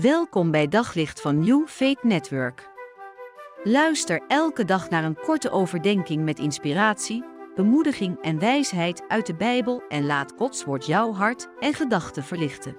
Welkom bij Daglicht van New Faith Network. Luister elke dag naar een korte overdenking met inspiratie, bemoediging en wijsheid uit de Bijbel en laat Gods woord jouw hart en gedachten verlichten.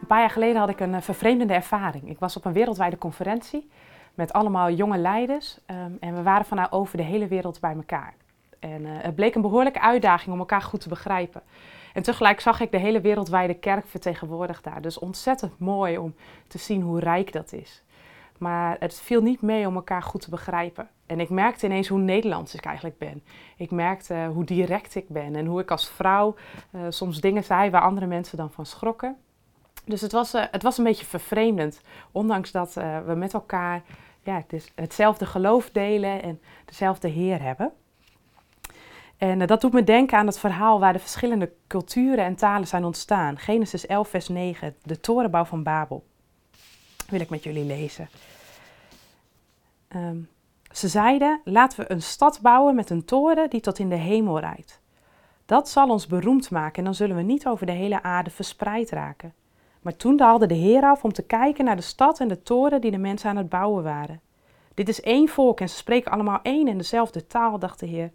Een paar jaar geleden had ik een eh, vervreemdende ervaring. Ik was op een wereldwijde conferentie met allemaal jonge leiders ehm, en we waren vanuit over de hele wereld bij elkaar. En uh, het bleek een behoorlijke uitdaging om elkaar goed te begrijpen. En tegelijk zag ik de hele wereldwijde kerk vertegenwoordigd daar. Dus ontzettend mooi om te zien hoe rijk dat is. Maar het viel niet mee om elkaar goed te begrijpen. En ik merkte ineens hoe Nederlands ik eigenlijk ben. Ik merkte hoe direct ik ben en hoe ik als vrouw uh, soms dingen zei waar andere mensen dan van schrokken. Dus het was, het was een beetje vervreemdend. Ondanks dat we met elkaar ja, hetzelfde geloof delen en dezelfde Heer hebben. En uh, dat doet me denken aan het verhaal waar de verschillende culturen en talen zijn ontstaan. Genesis 11, vers 9, de torenbouw van Babel. Wil ik met jullie lezen. Um, ze zeiden: Laten we een stad bouwen met een toren die tot in de hemel reikt. Dat zal ons beroemd maken en dan zullen we niet over de hele aarde verspreid raken. Maar toen daalde de Heer af om te kijken naar de stad en de toren die de mensen aan het bouwen waren. Dit is één volk en ze spreken allemaal één en dezelfde taal, dacht de Heer.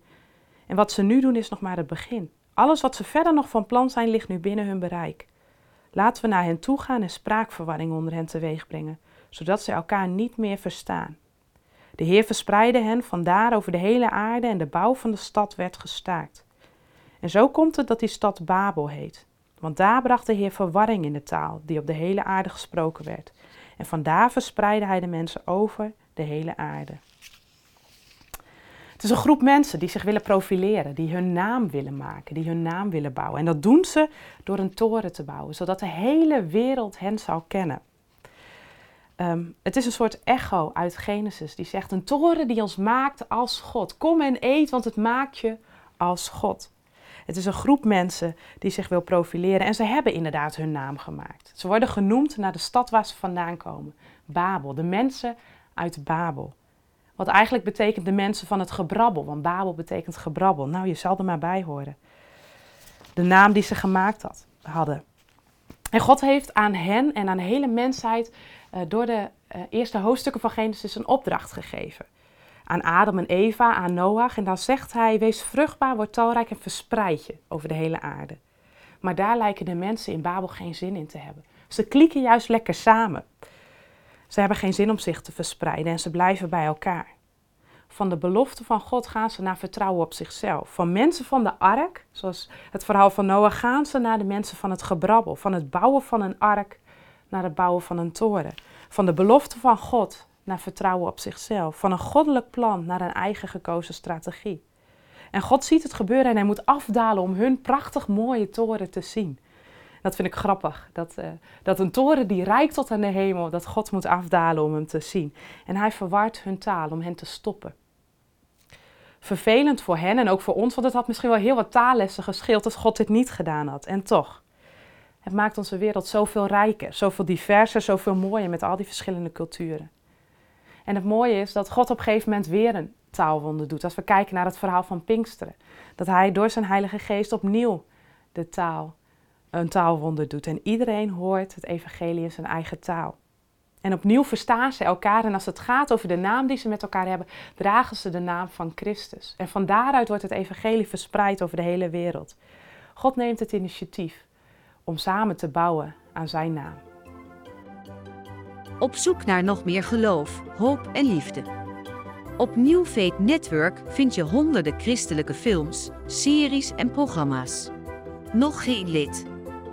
En wat ze nu doen is nog maar het begin. Alles wat ze verder nog van plan zijn, ligt nu binnen hun bereik. Laten we naar hen toe gaan en spraakverwarring onder hen teweeg brengen, zodat ze elkaar niet meer verstaan. De Heer verspreidde hen vandaar over de hele aarde en de bouw van de stad werd gestaakt. En zo komt het dat die stad Babel heet. Want daar bracht de Heer verwarring in de taal die op de hele aarde gesproken werd. En vandaar verspreidde hij de mensen over de hele aarde. Het is een groep mensen die zich willen profileren, die hun naam willen maken, die hun naam willen bouwen. En dat doen ze door een toren te bouwen, zodat de hele wereld hen zal kennen. Um, het is een soort echo uit Genesis die zegt: Een toren die ons maakt als God. Kom en eet, want het maakt je als God. Het is een groep mensen die zich wil profileren en ze hebben inderdaad hun naam gemaakt. Ze worden genoemd naar de stad waar ze vandaan komen: Babel, de mensen uit Babel. Wat eigenlijk betekent de mensen van het gebrabbel, want Babel betekent gebrabbel. Nou, je zal er maar bij horen. De naam die ze gemaakt had, hadden. En God heeft aan hen en aan de hele mensheid uh, door de uh, eerste hoofdstukken van Genesis een opdracht gegeven. Aan Adam en Eva, aan Noach. En dan zegt hij: Wees vruchtbaar, word talrijk en verspreid je over de hele aarde. Maar daar lijken de mensen in Babel geen zin in te hebben. Ze klieken juist lekker samen. Ze hebben geen zin om zich te verspreiden en ze blijven bij elkaar. Van de belofte van God gaan ze naar vertrouwen op zichzelf. Van mensen van de ark, zoals het verhaal van Noah, gaan ze naar de mensen van het gebrabbel. Van het bouwen van een ark naar het bouwen van een toren. Van de belofte van God naar vertrouwen op zichzelf. Van een goddelijk plan naar een eigen gekozen strategie. En God ziet het gebeuren en hij moet afdalen om hun prachtig mooie toren te zien. Dat vind ik grappig. Dat, uh, dat een toren die rijkt tot aan de hemel, dat God moet afdalen om hem te zien. En hij verwart hun taal om hen te stoppen. Vervelend voor hen en ook voor ons, want het had misschien wel heel wat taallessen gescheeld als God dit niet gedaan had. En toch, het maakt onze wereld zoveel rijker, zoveel diverser, zoveel mooier met al die verschillende culturen. En het mooie is dat God op een gegeven moment weer een taalwonder doet. Als we kijken naar het verhaal van Pinksteren. Dat hij door zijn Heilige Geest opnieuw de taal een taalwonder doet. En iedereen hoort het evangelie in zijn eigen taal. En opnieuw verstaan ze elkaar. En als het gaat over de naam die ze met elkaar hebben, dragen ze de naam van Christus. En van daaruit wordt het evangelie verspreid over de hele wereld. God neemt het initiatief om samen te bouwen aan zijn naam. Op zoek naar nog meer geloof, hoop en liefde. Op New Network vind je honderden christelijke films, series en programma's. Nog geen lid?